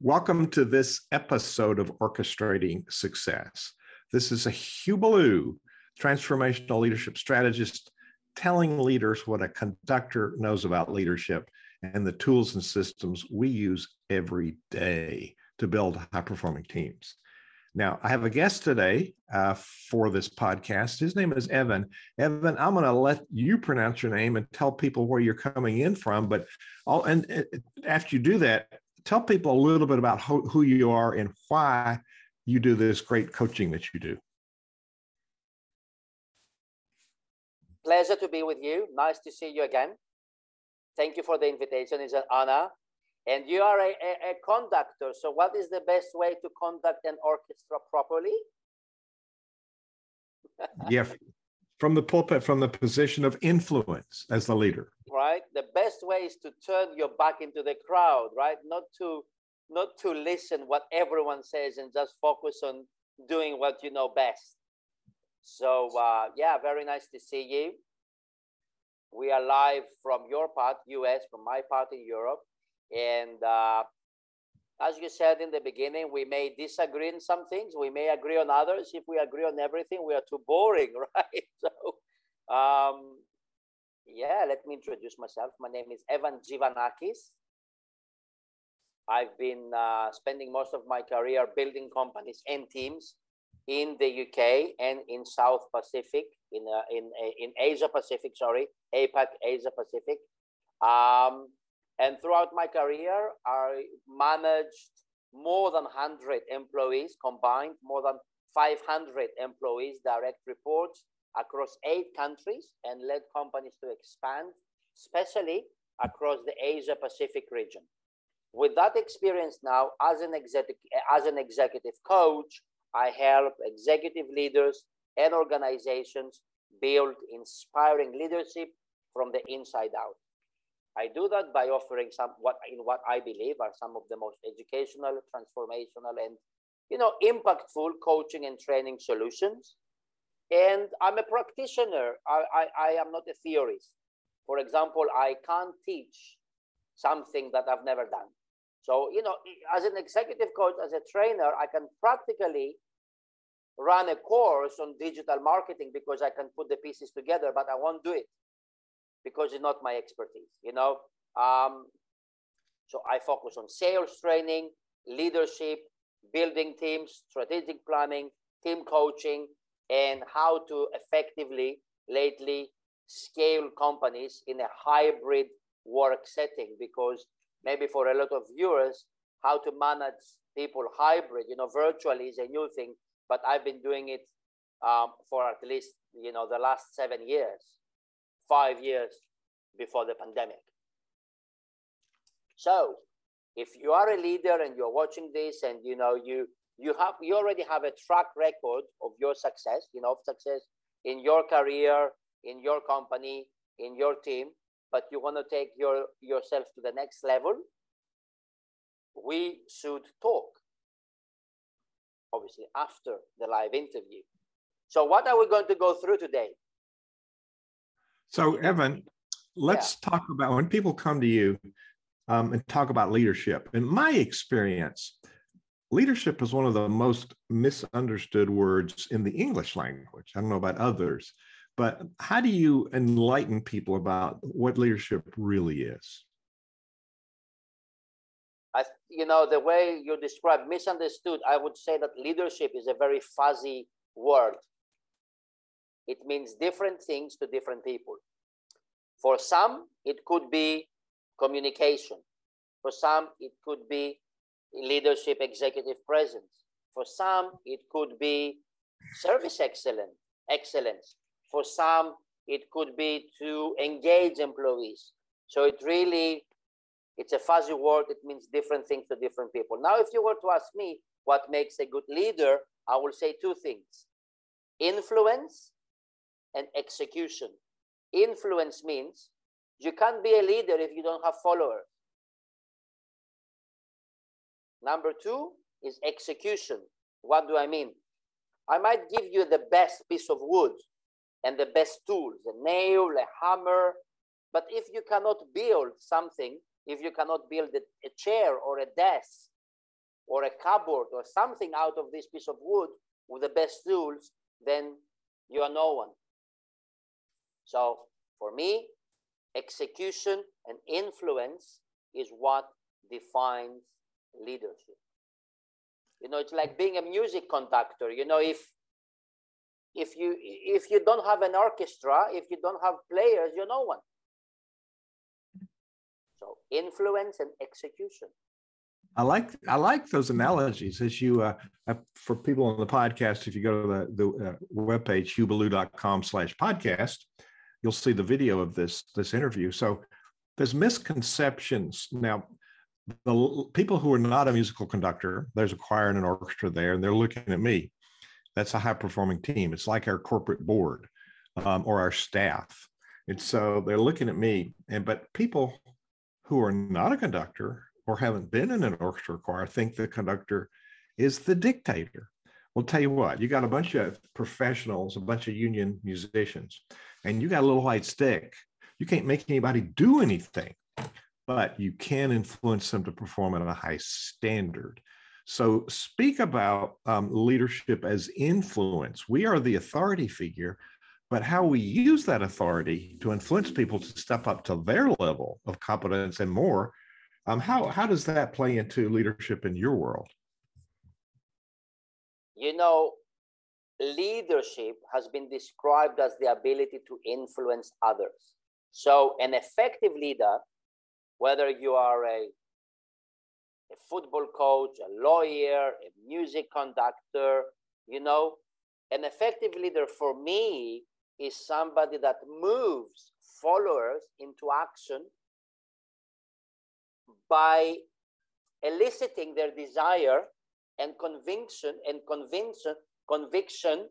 Welcome to this episode of Orchestrating Success. This is a Hubaloo, transformational leadership strategist, telling leaders what a conductor knows about leadership and the tools and systems we use every day to build high performing teams. Now, I have a guest today uh, for this podcast. His name is Evan. Evan, I'm going to let you pronounce your name and tell people where you're coming in from. But I'll, and uh, after you do that, tell people a little bit about who, who you are and why you do this great coaching that you do. Pleasure to be with you. Nice to see you again. Thank you for the invitation. It's an honor. And you are a, a, a conductor. So, what is the best way to conduct an orchestra properly? yeah, from the pulpit, from the position of influence as the leader right? The best way is to turn your back into the crowd, right? Not to not to listen what everyone says and just focus on doing what you know best. So uh, yeah, very nice to see you. We are live from your part, US, from my part in Europe, and uh, as you said in the beginning, we may disagree in some things, we may agree on others. If we agree on everything, we are too boring, right? So um, yeah, let me introduce myself. My name is Evan Givanakis. I've been uh, spending most of my career building companies and teams in the UK and in South Pacific, in uh, in uh, in Asia Pacific, sorry, APAC, Asia Pacific. Um, and throughout my career, I managed more than 100 employees combined, more than 500 employees, direct reports, across eight countries and led companies to expand, especially across the Asia Pacific region. With that experience now, as an, executive, as an executive coach, I help executive leaders and organizations build inspiring leadership from the inside out. I do that by offering some what in what I believe are some of the most educational, transformational, and you know impactful coaching and training solutions and I'm a practitioner. I, I, I am not a theorist. For example, I can't teach something that I've never done. So, you know, as an executive coach, as a trainer, I can practically run a course on digital marketing because I can put the pieces together, but I won't do it because it's not my expertise, you know. Um, so I focus on sales training, leadership, building teams, strategic planning, team coaching, and how to effectively lately scale companies in a hybrid work setting because maybe for a lot of viewers how to manage people hybrid you know virtually is a new thing but i've been doing it um, for at least you know the last seven years five years before the pandemic. So if you are a leader and you're watching this and you know you you have you already have a track record of your success you know of success in your career in your company in your team but you want to take your yourself to the next level we should talk obviously after the live interview. So what are we going to go through today so evan let's yeah. talk about when people come to you um, and talk about leadership in my experience leadership is one of the most misunderstood words in the English language. I don't know about others, but how do you enlighten people about what leadership really is? I, you know, the way you describe misunderstood, I would say that leadership is a very fuzzy word. It means different things to different people. For some, it could be communication. For some, it could be leadership executive presence. For some, it could be service excellence, excellence. For some, it could be to engage employees. So it really, It's a fuzzy word. It means different things to different people. Now, if you were to ask me what makes a good leader, I will say two things influence and execution. Influence means you can't be a leader if you don't have followers. Number two is execution. What do I mean? I might give you the best piece of wood and the best tools, a nail, a hammer, but if you cannot build something, if you cannot build a, chair or a desk or a cupboard or something out of this piece of wood with the best tools, then you are no one. So for me, execution and influence is what defines leadership. You know, it's like being a music conductor. You know, if if you if you don't have an orchestra, if you don't have players, you're no one. So influence and execution. I like I like those analogies as you uh, uh, for people on the podcast. If you go to the the uh, webpage hubaloo.com slash podcast, you'll see the video of this this interview. So there's misconceptions now. The people who are not a musical conductor, there's a choir and an orchestra there, and they're looking at me. That's a high performing team. It's like our corporate board um, or our staff. And so they're looking at me. And but people who are not a conductor or haven't been in an orchestra choir think the conductor is the dictator. Well, tell you what, you got a bunch of professionals, a bunch of union musicians, and you got a little white stick. You can't make anybody do anything, but you can influence them to perform at a high standard. So, speak about um, leadership as influence. We are the authority figure, but how we use that authority to influence people to step up to their level of competence and more um, how, how does that play into leadership in your world you know leadership has been described as the ability to influence others. So an effective leader whether you are a, a football coach a lawyer a music conductor you know an effective leader for me is somebody that moves followers into action by eliciting their desire and conviction and conviction conviction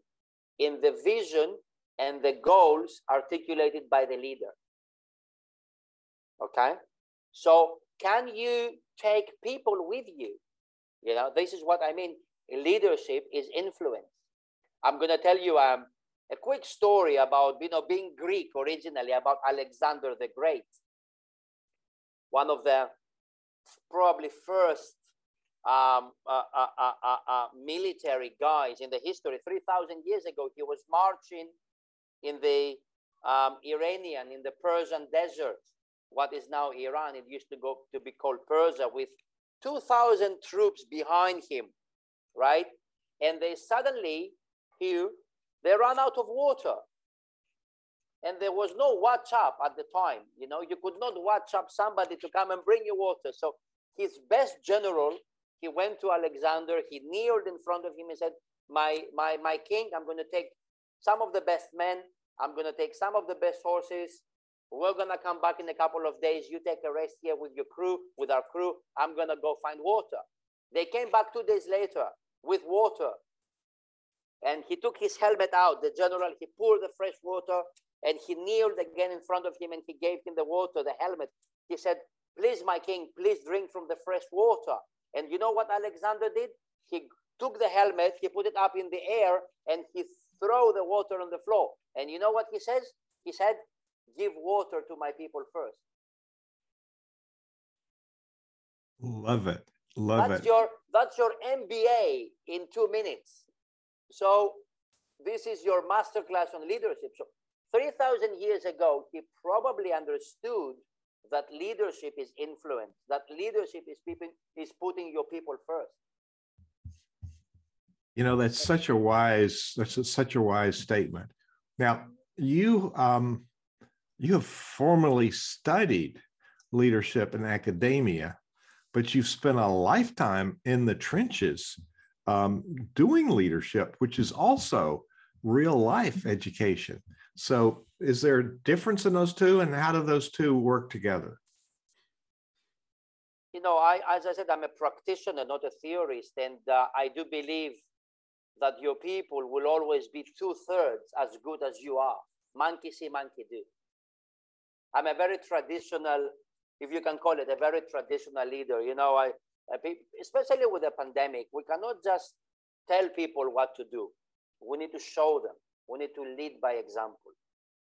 in the vision and the goals articulated by the leader. Okay? So can you take people with you? You know this is what i mean. Leadership is influence. I'm going to tell you um, a quick story about you know being Greek originally about Alexander the Great, one of the probably first um, uh, uh, uh, military guys in the history. Three thousand years ago, he was marching in the um, Iranian, in the Persian desert, what is now Iran. It used to go to be called Persia, with two thousand troops behind him, right? And they suddenly hear they ran out of water. And there was no WhatsApp at the time. You know, you could not WhatsApp somebody to come and bring you water. So his best general, he went to Alexander, he kneeled in front of him and said, My my my king, I'm going to take some of the best men, I'm going to take some of the best horses. We're going to come back in a couple of days. You take a rest here with your crew, with our crew. I'm going to go find water. They came back two days later with water. And he took his helmet out. The general, he poured the fresh water and he kneeled again in front of him and he gave him the water, the helmet. He said, Please, my king, please drink from the fresh water. And you know what Alexander did? He took the helmet, he put it up in the air, and he threw the water on the floor. And you know what he says? He said, Give water to my people first. Love it. Love that's it. Your, that's your MBA in two minutes. So this is your masterclass on leadership. So 3,000 years ago, he probably understood that leadership is influence, that leadership is, people, is putting your people first. You know, that's such a wise, that's a, such a wise statement. Now, you, um, you have formally studied leadership in academia, but you've spent a lifetime in the trenches um, doing leadership, which is also real life education. So, is there a difference in those two, and how do those two work together? you know, I, as I said, I'm a practitioner, not a theorist, and uh, I do believe that your people will always be two thirds as good as you are. Monkey see, monkey do. I'm a very traditional, if you can call it, a very traditional leader. You know, I, especially with the pandemic, we cannot just tell people what to do. We need to show them. We need to lead by example.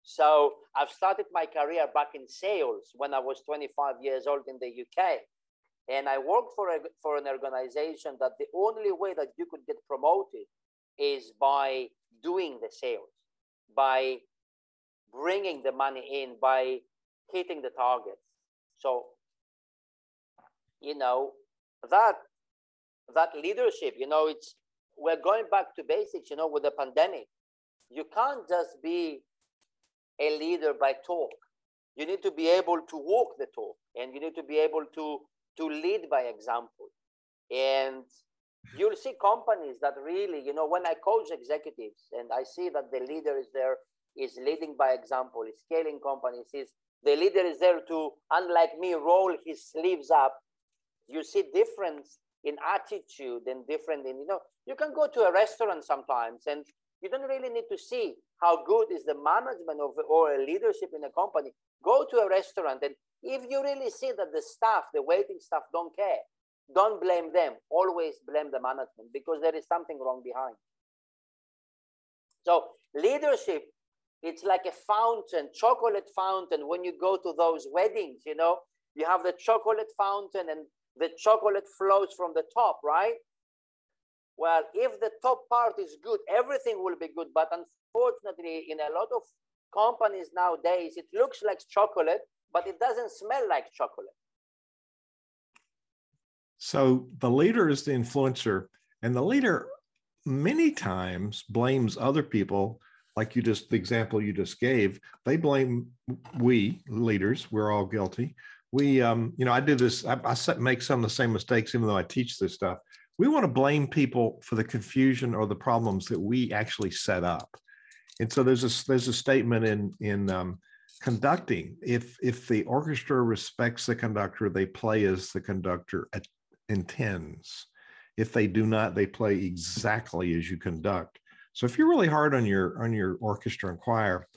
So I've started my career back in sales when I was 25 years old in the UK. And I worked for, a, for an organization that the only way that you could get promoted is by doing the sales, by bringing the money in, by hitting the targets. So, you know, that that leadership, you know, it's we're going back to basics, you know, with the pandemic. You can't just be a leader by talk. You need to be able to walk the talk and you need to be able to to lead by example. And you'll see companies that really, you know, when I coach executives and I see that the leader is there, is leading by example, is scaling companies, is the leader is there to, unlike me, roll his sleeves up. You see difference in attitude and different in, you know, you can go to a restaurant sometimes and you don't really need to see how good is the management of or leadership in a company. Go to a restaurant and if you really see that the staff, the waiting staff don't care, don't blame them. Always blame the management because there is something wrong behind. So leadership, it's like a fountain, chocolate fountain. When you go to those weddings, you know, you have the chocolate fountain and the chocolate flows from the top, right? Well, if the top part is good, everything will be good. But unfortunately, in a lot of companies nowadays, it looks like chocolate, but it doesn't smell like chocolate. So the leader is the influencer, and the leader many times blames other people. Like you just, the example you just gave, they blame we leaders. We're all guilty. We, um, you know, I do this. I, I make some of the same mistakes, even though I teach this stuff. We want to blame people for the confusion or the problems that we actually set up. And so there's a there's a statement in in um, conducting. If if the orchestra respects the conductor they play as the conductor intends. If they do not they play exactly as you conduct. So if you're really hard on your on your orchestra and choir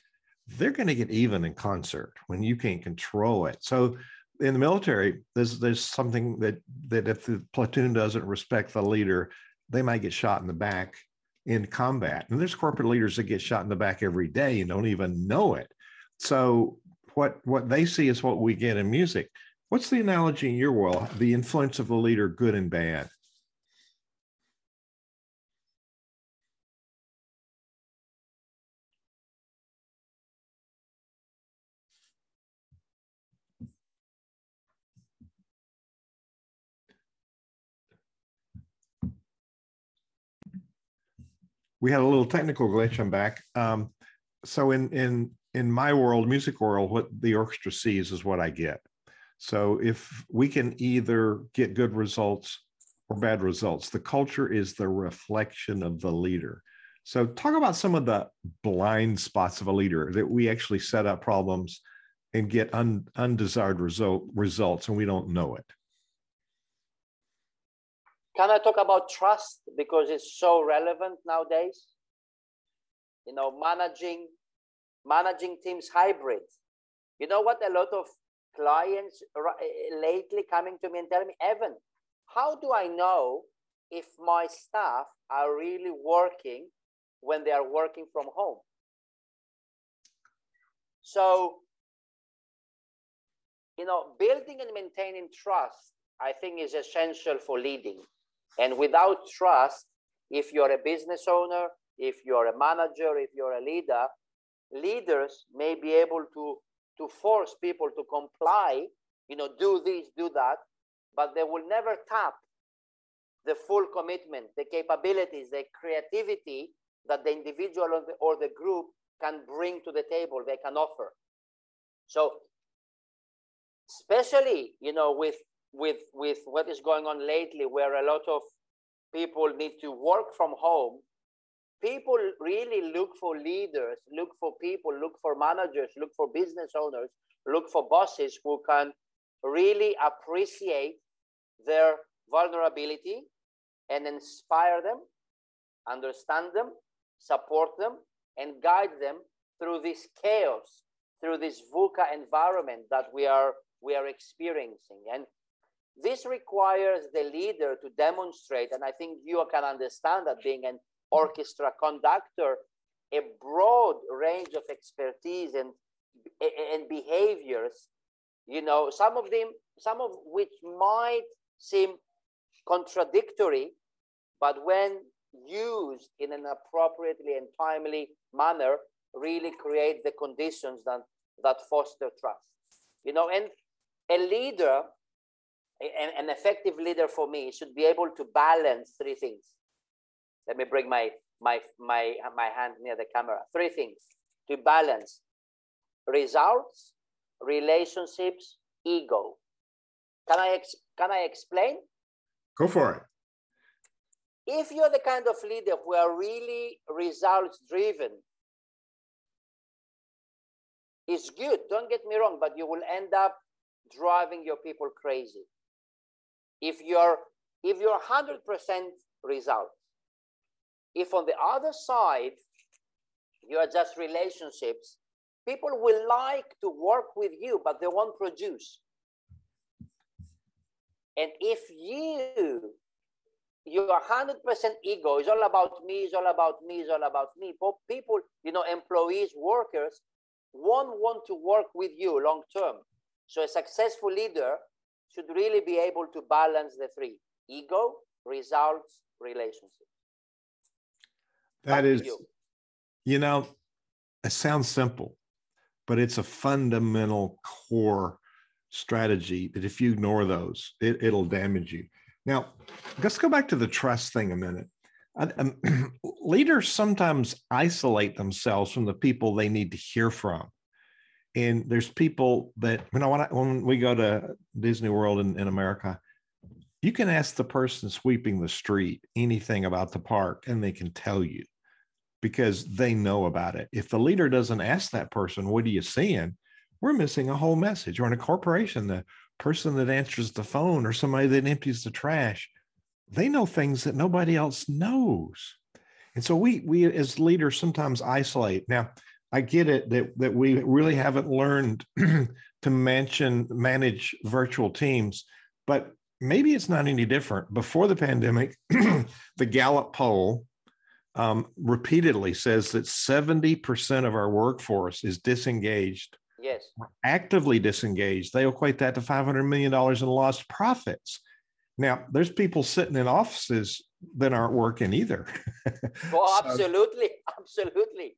they're going to get even in concert when you can't control it. So in the military there's there's something that that if the platoon doesn't respect the leader they might get shot in the back in combat and there's corporate leaders that get shot in the back every day and don't even know it so what what they see is what we get in music. What's the analogy in your world? The influence of a leader, good and bad. We had a little technical glitch. I'm back. Um, so in in in my world, music world, what the orchestra sees is what I get. So if we can either get good results or bad results, the culture is the reflection of the leader. So talk about some of the blind spots of a leader that we actually set up problems and get un, undesired result, results and we don't know it. Can I talk about trust because it's so relevant nowadays? You know, managing managing teams hybrid. You know what? A lot of clients eh, eh, lately coming to me and telling me, Evan, how do I know if my staff are really working when they are working from home? So, you know, building and maintaining trust, I think, is essential for leading. And without trust, if you're a business owner, if you're a manager, if you're a leader, leaders may be able to to force people to comply you know do this do that but they will never tap the full commitment the capabilities the creativity that the individual or the, or the group can bring to the table they can offer. So especially you know with with with what is going on lately where a lot of people need to work from home people really look for leaders, look for people, look for managers, look for business owners, look for bosses who can really appreciate their vulnerability and inspire them, understand them, support them, and guide them through this chaos, through this VUCA environment that we are we are experiencing. And this requires the leader to demonstrate, and I think you can understand that being an orchestra conductor, a broad range of expertise and, and behaviors, you know, some of them, some of which might seem contradictory, but when used in an appropriately and timely manner, really create the conditions that, that foster trust. You know, and a leader an, an effective leader for me should be able to balance three things. Let me bring my my my my hand near the camera. Three things to balance: results, relationships, ego. Can I ex- can I explain? Go for it. If you're the kind of leader who are really results driven, it's good. Don't get me wrong, but you will end up driving your people crazy if you're if you're 100% result. If on the other side you are just relationships people will like to work with you but they won't produce. And if you your 100% ego is all about me is all about me is all about me. People you know employees workers won't want to work with you long term. So a successful leader should really be able to balance the three ego, results, relationships. That is, you. you know, it sounds simple, but it's a fundamental core strategy that if you ignore those, it, it'll damage you. Now, let's go back to the trust thing a minute. Um, leaders sometimes isolate themselves from the people they need to hear from and there's people that you know when, I, when we go to disney world in, in america you can ask the person sweeping the street anything about the park and they can tell you because they know about it. If the leader doesn't ask that person what are you seeing? we're missing a whole message. Or in a corporation the person that answers the phone or somebody that empties the trash they know things that nobody else knows. And so we we as leaders sometimes isolate. Now I get it that that we really haven't learned to mention manage virtual teams, but maybe it's not any different. Before the pandemic, the Gallup poll um, repeatedly says that 70% of our workforce is disengaged. Yes. Actively disengaged. They equate that to $500 million in lost profits. Now, there's people sitting in offices that aren't working either. well, absolutely. Absolutely.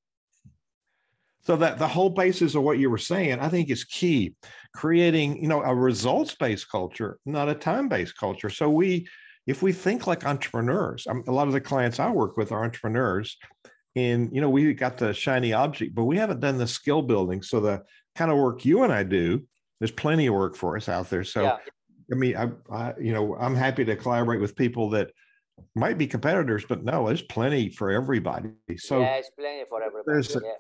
So that the whole basis of what you were saying, I think is key. Creating, you know, a results-based culture, not a time-based culture. So we, if we think like entrepreneurs, um, a lot of the clients I work with are entrepreneurs, and you know, we got the shiny object, but we haven't done the skill building. So the kind of work you and I do, there's plenty of work for us out there. So, yeah. I mean, I, I, you know, I'm happy to collaborate with people that might be competitors, but no, there's plenty for everybody. So yeah, it's plenty for everybody. There's yeah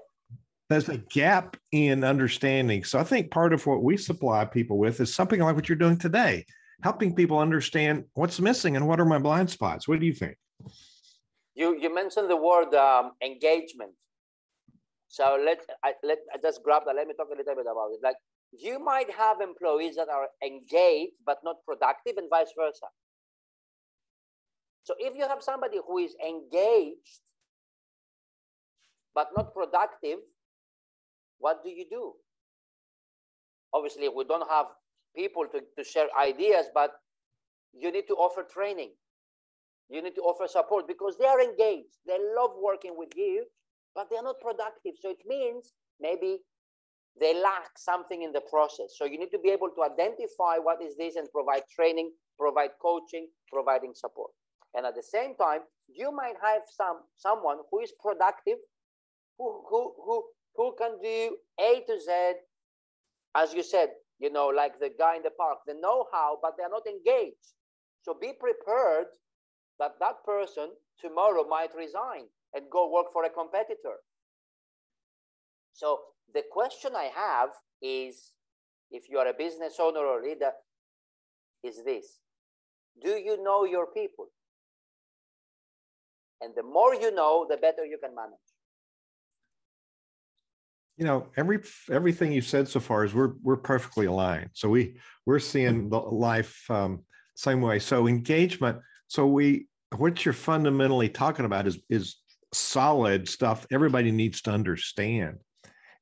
there's a gap in understanding. So I think part of what we supply people with is something like what you're doing today, helping people understand what's missing and what are my blind spots. What do you think? You you mentioned the word um, engagement. So let I let I just grab that. Let me talk a little bit about it. Like you might have employees that are engaged but not productive, and vice versa. So if you have somebody who is engaged but not productive, what do you do? Obviously, we don't have people to, to share ideas, but you need to offer training. You need to offer support because they are engaged. They love working with you, but they're not productive. So it means maybe they lack something in the process. So you need to be able to identify what is this and provide training, provide coaching, providing support. And at the same time, you might have some someone who is productive, who who who who can do A to Z, as you said, you know, like the guy in the park, the know how, but they're not engaged. So be prepared that that person tomorrow might resign and go work for a competitor. So the question I have is if you are a business owner or leader, is this Do you know your people? And the more you know, the better you can manage. You know, every everything you've said so far is we're we're perfectly aligned. So we we're seeing the life um, same way. So engagement. So we what you're fundamentally talking about is is solid stuff everybody needs to understand.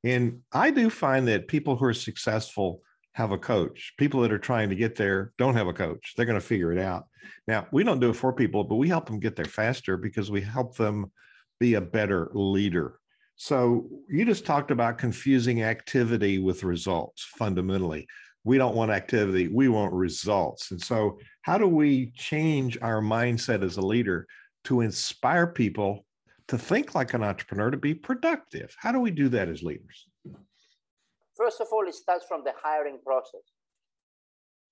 And I do find that people who are successful have a coach. People that are trying to get there don't have a coach. They're going to figure it out. Now, we don't do it for people, but we help them get there faster because we help them be a better leader. So, you just talked about confusing activity with results fundamentally. We don't want activity, we want results. And so, how do we change our mindset as a leader to inspire people to think like an entrepreneur to be productive? How do we do that as leaders? First of all, it starts from the hiring process.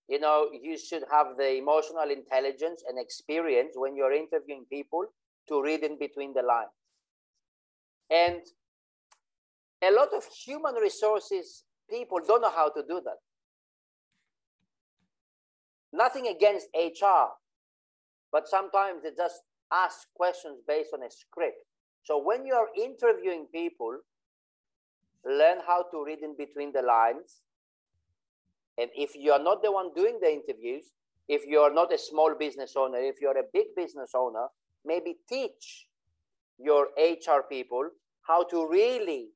You know, you should have the emotional intelligence and experience when you're interviewing people to read in between the lines. And a lot of human resources people don't know how to do that. Nothing against HR, but sometimes they just ask questions based on a script. So when you are interviewing people, learn how to read in between the lines. And if you are not the one doing the interviews, if you are not a small business owner, if you're a big business owner, maybe teach your HR people how to really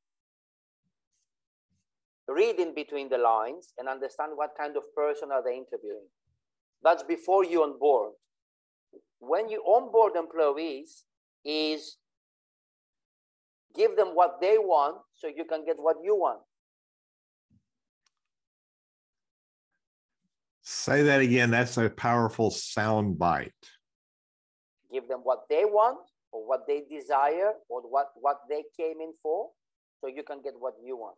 read in between the lines and understand what kind of person are they interviewing. That's before you onboard. When you onboard employees, is give them what they want so you can get what you want. Say that again. That's a powerful sound bite. Give them what they want or what they desire or what, what they came in for so you can get what you want.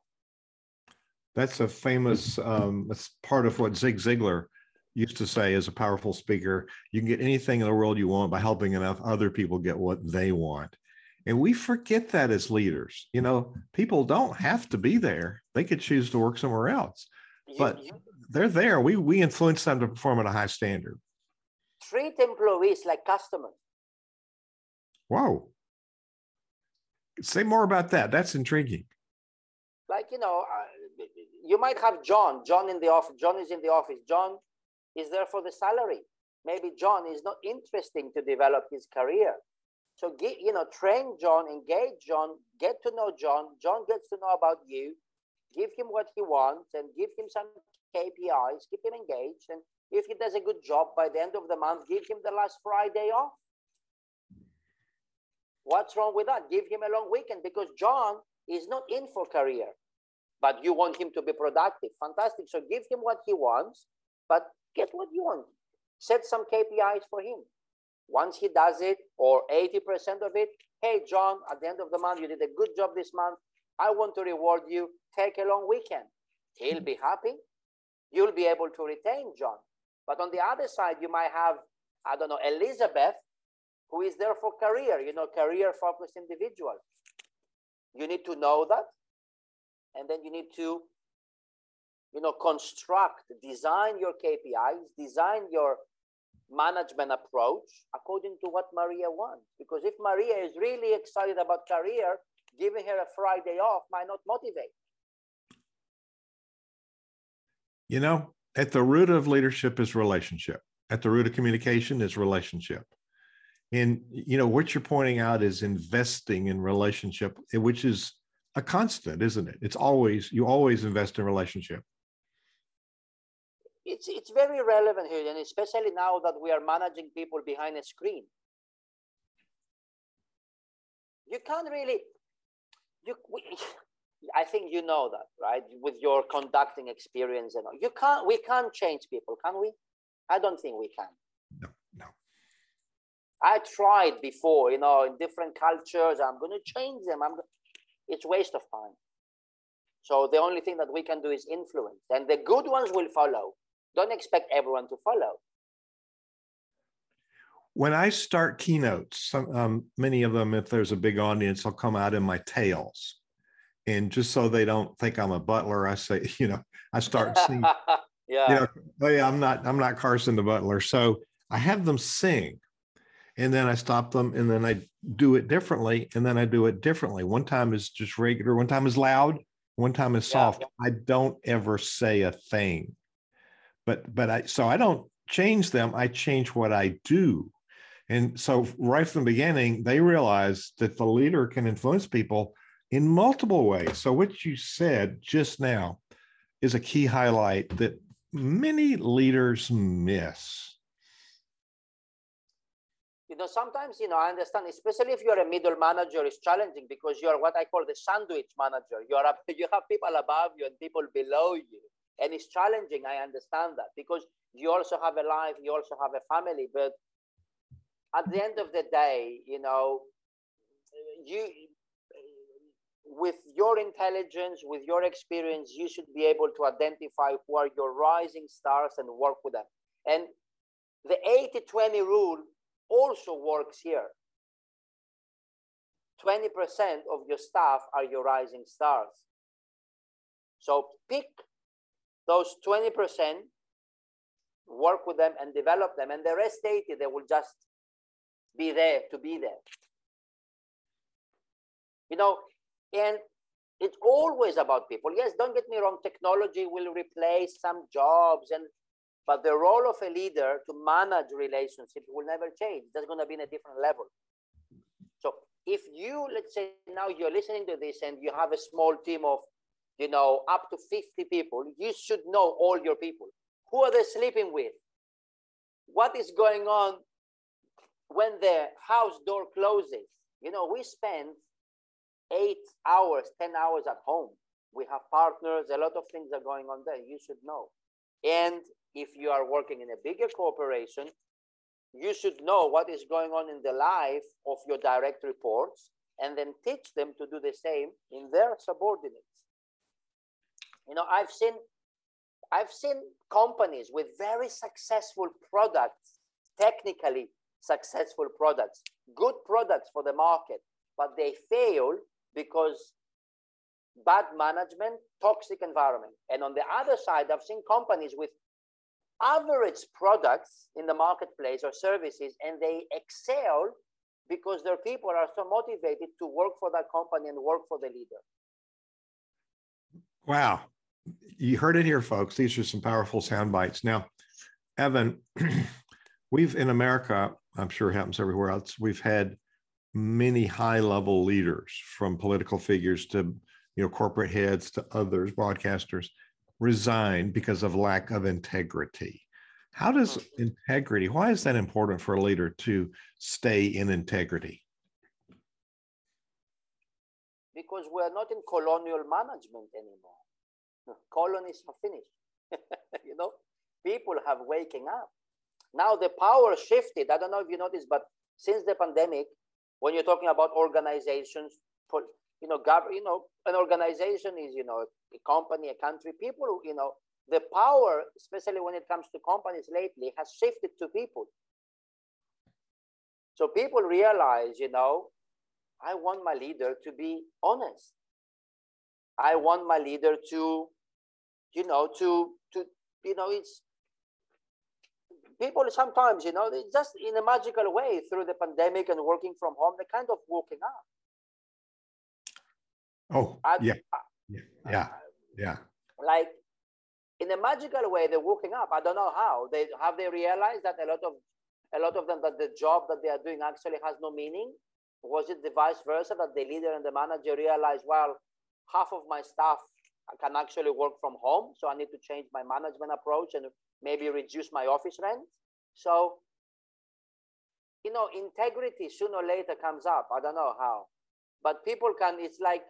That's a famous, um, that's part of what Zig Ziglar used to say as a powerful speaker. You can get anything in the world you want by helping enough other people get what they want. And we forget that as leaders. You know, people don't have to be there. They could choose to work somewhere else. But you, they're there. We we influence them to perform at a high standard. Treat employees like customers. Wow. Say more about that. That's intriguing. Like, you know, uh, you might have John, John in the office. John is in the office. John is there for the salary. Maybe John is not interesting to develop his career. So get, you know, train John, engage John, get to know John. John gets to know about you. Give him what he wants and give him some KPIs. Keep him engaged. And if he does a good job by the end of the month, give him the last Friday off. What's wrong with that? Give him a long weekend because John is not in for career, but you want him to be productive. Fantastic. So give him what he wants, but get what you want. Set some KPIs for him. Once he does it, or 80% of it, hey, John, at the end of the month, you did a good job this month. I want to reward you. Take a long weekend. He'll be happy. You'll be able to retain John. But on the other side, you might have, I don't know, Elizabeth, who is there for career, you know, career focused individual. You need to know that. And then you need to, you know, construct, design your KPIs, design your management approach according to what Maria wants. Because if Maria is really excited about career, giving her a Friday off might not motivate. You know, at the root of leadership is relationship. At the root of communication is relationship. And you know what you're pointing out is investing in relationship, which is a constant, isn't it? It's always you always invest in relationship it's it's very relevant here, and especially now that we are managing people behind a screen. You can't really, you. We, I think you know that, right? With your conducting experience and all, you can't. We can't change people, can we? I don't think we can. No, no. I tried before, you know, in different cultures. I'm going to change them. I'm. It's waste of time. So the only thing that we can do is influence, and the good ones will follow. Don't expect everyone to follow. When I start keynotes, some, um, many of them, if there's a big audience, I'll come out in my tails. And just so they don't think I'm a butler, I say, you know, I start seeing, yeah. you know, hey, I'm not, I'm not Carson the butler. So I have them sing and then I stop them and then I do it differently and then I do it differently. One time is just regular, one time is loud, one time is soft. Yeah. I don't ever say a thing. But but I so I don't change them, I change what I do. And so right from the beginning, they realize that the leader can influence people in multiple ways. So what you said just now is a key highlight that many leaders miss you know, sometimes, you know, I understand, especially if you're a middle manager, it's challenging because you're what I call the sandwich manager. You're a, you have people above you and people below you. And it's challenging. I understand that because you also have a life, you also have a family. But at the end of the day, you know, you with your intelligence, with your experience, you should be able to identify who are your rising stars and work with them. And the 80 20 rule also works here. 20% of your staff are your rising stars. So pick those 20%, work with them and develop them, and the rest 80, they will just be there to be there. You know, and it's always about people. Yes, don't get me wrong, technology will replace some jobs and but the role of a leader to manage relationships will never change. That's going to be in a different level. So if you, let's say now you're listening to this and you have a small team of, you know, up to 50 people, you should know all your people. Who are they sleeping with? What is going on when the house door closes? You know, we spend eight hours, 10 hours at home. We have partners, a lot of things are going on there. You should know. And if you are working in a bigger corporation, you should know what is going on in the life of your direct reports and then teach them to do the same in their subordinates. You know, I've seen I've seen companies with very successful products, technically successful products, good products for the market, but they fail because bad management, toxic environment. And on the other side, I've seen companies with average products in the marketplace or services and they excel because their people are so motivated to work for that company and work for the leader. Wow. You heard it here, folks. These are some powerful sound bites. Now, Evan, we've in America, I'm sure it happens everywhere else, we've had many high level leaders from political figures to you know corporate heads to others broadcasters resign because of lack of integrity. How does mm. integrity, why is that important for a leader to stay in integrity? Because we're not in colonial management anymore. Colonies are finished. you know, people have waking up. Now the power shifted. I don't know if you noticed, but since the pandemic, when you're talking about organizations, you know, gov- you know, an organization is, you know, a company, a country, people, you know, the power, especially when it comes to companies lately, has shifted to people. So people realize, you know, I want my leader to be honest. I want my leader to, you know, to to you know, it's people sometimes, you know, just in a magical way through the pandemic and working from home, they're kind of waking up. Oh, I, yeah. yeah. Yeah. Yeah. Like in a magical way, they're waking up. I don't know how. They have they realized that a lot of a lot of them that the job that they are doing actually has no meaning? Was it the vice versa that the leader and the manager realized, well, half of my staff can actually work from home, so I need to change my management approach and maybe reduce my office rent? So, you know, integrity sooner or later comes up. I don't know how, but people can. It's like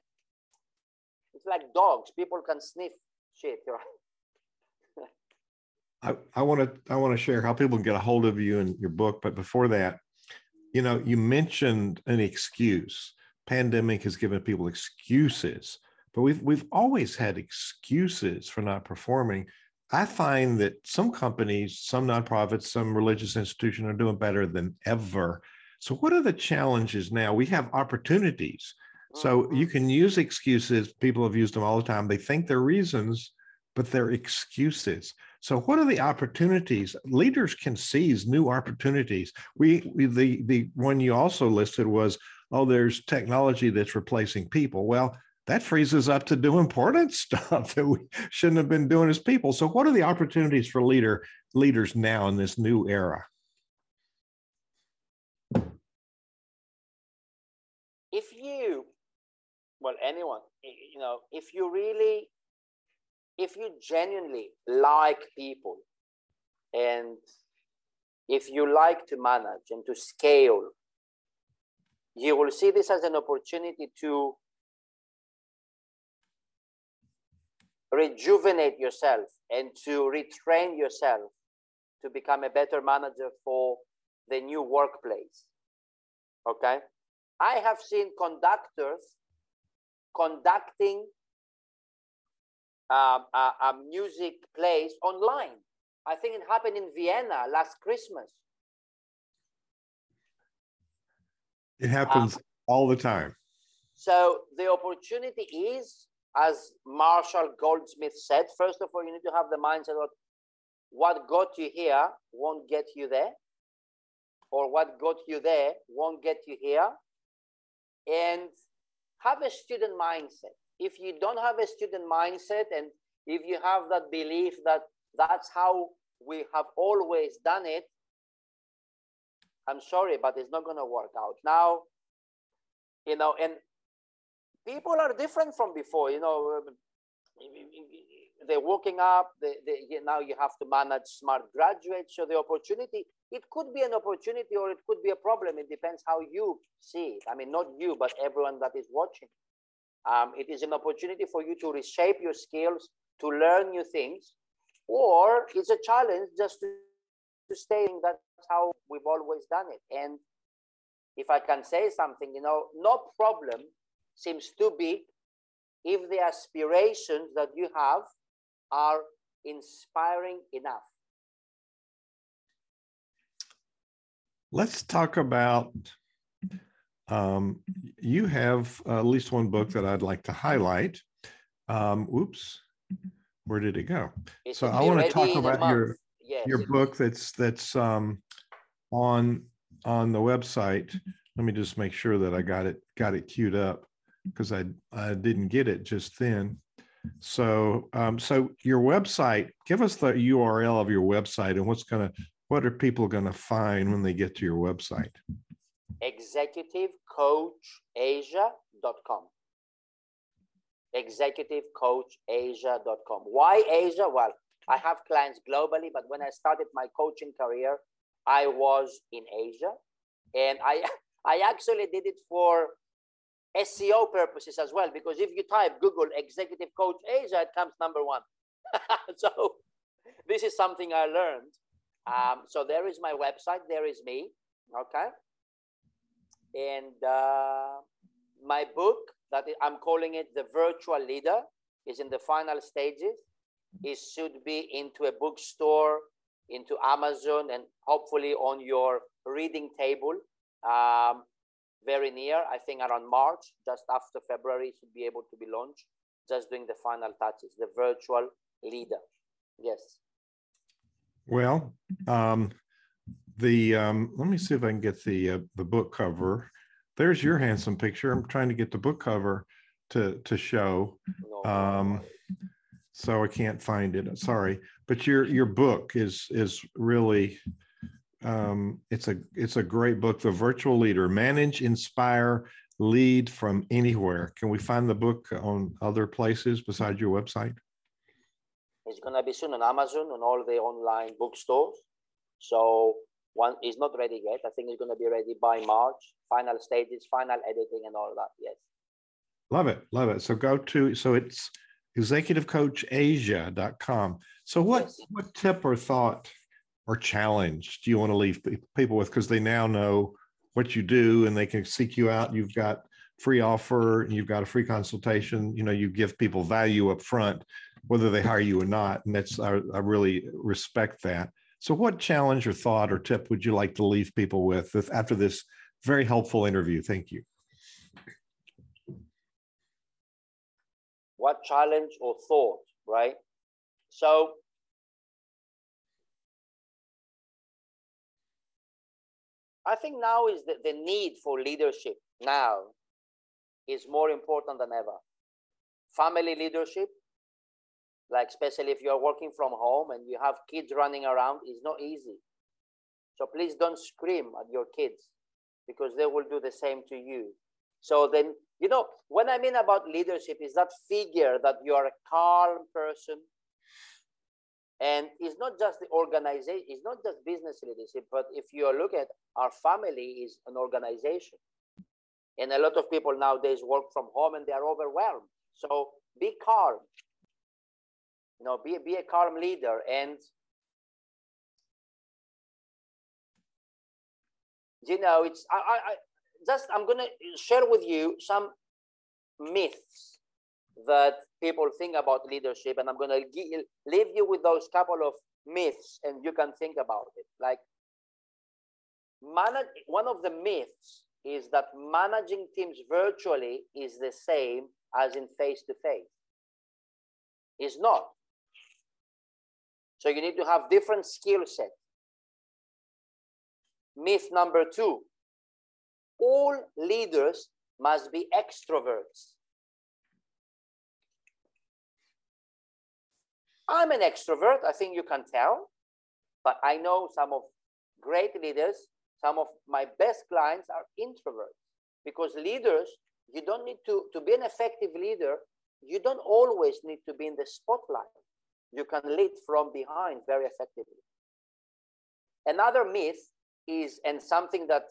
it's like dogs. People can sniff shit, right? I, I want to I want to share how people can get a hold of you and your book. But before that, you know, you mentioned an excuse. Pandemic has given people excuses, but we've we've always had excuses for not performing. I find that some companies, some nonprofits, some religious institutions are doing better than ever. So, what are the challenges now? We have opportunities so you can use excuses. People have used them all the time. They think they're reasons, but they're excuses. So, what are the opportunities? Leaders can seize new opportunities. We, we the the one you also listed was, oh, there's technology that's replacing people. Well, that frees us up to do important stuff that we shouldn't have been doing as people. So, what are the opportunities for leader leaders now in this new era? If you, well, anyone, you know, if you really if you genuinely like people and if you like to manage and to scale, you will see this as an opportunity to rejuvenate yourself and to retrain yourself to become a better manager for the new workplace. Okay. I have seen conductors conducting um, a, a music plays online. I think it happened in Vienna last Christmas. It happens um, all the time. So the opportunity is, as Marshall Goldsmith said, first of all, you need to have the mindset of what got you here won't get you there, or what got you there won't get you here. And have a student mindset if you don't have a student mindset and if you have that belief that that's how we have always done it, I'm sorry, but it's not going to work out. Now, you know, and people are different from before, you know, um, they're working up, they, they, now you have to manage smart graduates. So the opportunity, it could be an opportunity or it could be a problem. It depends how you see it. I mean, not you, but everyone that is watching. Um, it is an opportunity for you to reshape your skills, to learn new things, or it's a challenge just to, to stay in that's how we've always done it. And if I can say something, you know, no problem seems too big if the aspirations that you have are inspiring enough. Let's talk about um, you have at least one book that I'd like to highlight. Um, oops, where did it go? It so I want to talk about your yes. your book that's that's um, on on the website. Let me just make sure that I got it got it queued up because I I didn't get it just then. So um, so your website, give us the URL of your website and what's gonna what are people gonna find when they get to your website? executivecoachasia.com. Executivecoachasia.com. Why Asia? Well, I have clients globally, but when I started my coaching career, I was in Asia. And I, I actually did it for SEO purposes as well, because if you type Google Executive Coach Asia, it comes number one. so this is something I learned. Um, so there is my website, there is me. Okay. And uh, my book that I'm calling it The Virtual Leader is in the final stages. It should be into a bookstore, into Amazon, and hopefully on your reading table um, very near. I think around March, just after February, should be able to be launched. Just doing the final touches. The Virtual Leader. Yes. Well, um, the um, let me see if I can get the uh, the book cover. There's your handsome picture. I'm trying to get the book cover to to show. Um, so I can't find it. Sorry, but your your book is is really um, it's a it's a great book. The Virtual Leader: Manage, Inspire, Lead from Anywhere. Can we find the book on other places besides your website? It's gonna be soon on Amazon on all the online bookstores. So one is not ready yet. I think it's going to be ready by March. Final stages, final editing, and all that. Yes. Love it, love it. So go to so it's executivecoachasia.com. So what yes. what tip or thought or challenge do you want to leave people with because they now know what you do and they can seek you out. You've got free offer and you've got a free consultation. You know, you give people value up front, whether they hire you or not. And that's, I, I really respect that. So, what challenge or thought or tip would you like to leave people with after this very helpful interview? Thank you. What challenge or thought, right? So, I think now is the, the need for leadership now is more important than ever. Family leadership, like especially if you're working from home and you have kids running around, is not easy. So please don't scream at your kids because they will do the same to you. So then, you know, when I mean about leadership is that figure that you are a calm person. And it's not just the organization, it's not just business leadership, but if you look at our family is an organization. And a lot of people nowadays work from home and they are overwhelmed. So be calm. You know, be, be a calm leader and you know it's I, I, I just i'm gonna share with you some myths that people think about leadership and i'm gonna leave you with those couple of myths and you can think about it. Like manage, one of the myths is that managing teams virtually is the same as in face to face. Is not so you need to have different skill sets Myth number two all leaders must be extroverts. I'm an extrovert, I think you can tell, but I know some of great leaders, some of my best clients are introverts because leaders, you don't need to, to be an effective leader, you don't always need to be in the spotlight. You can lead from behind very effectively. Another myth is, and something that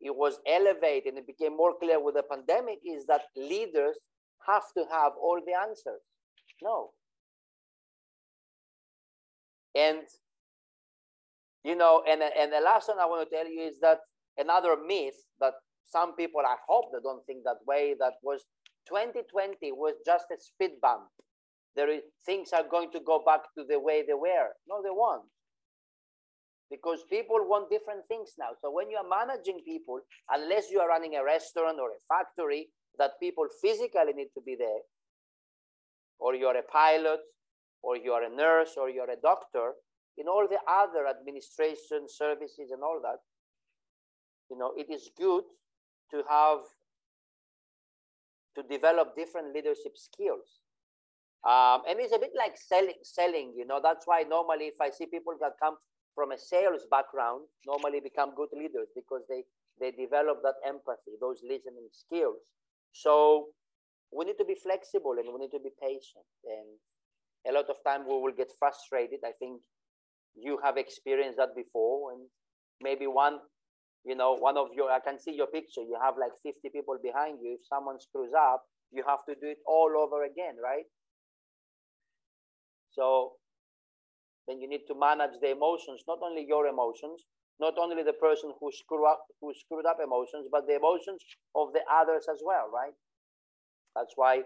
it was elevated and it became more clear with the pandemic, is that leaders have to have all the answers. No. And you know, and and the last one I want to tell you is that another myth that some people, I hope they don't think that way, that was 2020 was just a speed bump. There is things are going to go back to the way they were. No, they won't because people want different things now. So when you are managing people, unless you are running a restaurant or a factory that people physically need to be there, or you're a pilot, or you're a nurse, or you're a doctor, in all the other administration services and all that, you know, it is good to have to develop different leadership skills. Um, and it's a bit like selling, selling, you know, that's why normally if I see people that come from a sales background normally become good leaders because they they develop that empathy those listening skills. So we need to be flexible and we need to be patient. And a lot of time we will get frustrated. I think you have experienced that before and maybe one you know one of your i can see your picture. You have like 50 people behind you. If someone screws up you have to do it all over again right so then you need to manage the emotions, not only your emotions, not only the person who screw up who screwed up emotions, but the emotions of the others as well, right? That's why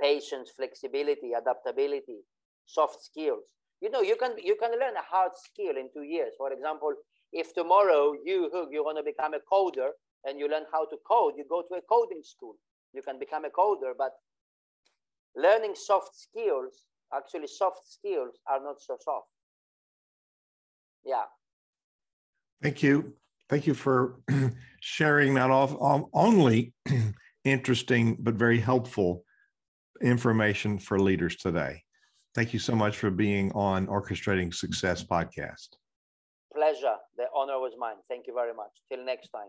patience, flexibility, adaptability, soft skills. You know, you can you can learn a hard skill in two years. For example, if tomorrow you you want to become a coder and you learn how to code, you go to a coding school. You can become a coder, but learning soft skills actually soft skills are not so soft. Yeah. Thank you. Thank you for sharing not all, um, only interesting but very helpful information for leaders today. Thank you so much for being on orchestrating success podcast. Pleasure. The honor was mine. Thank you very much. Till next time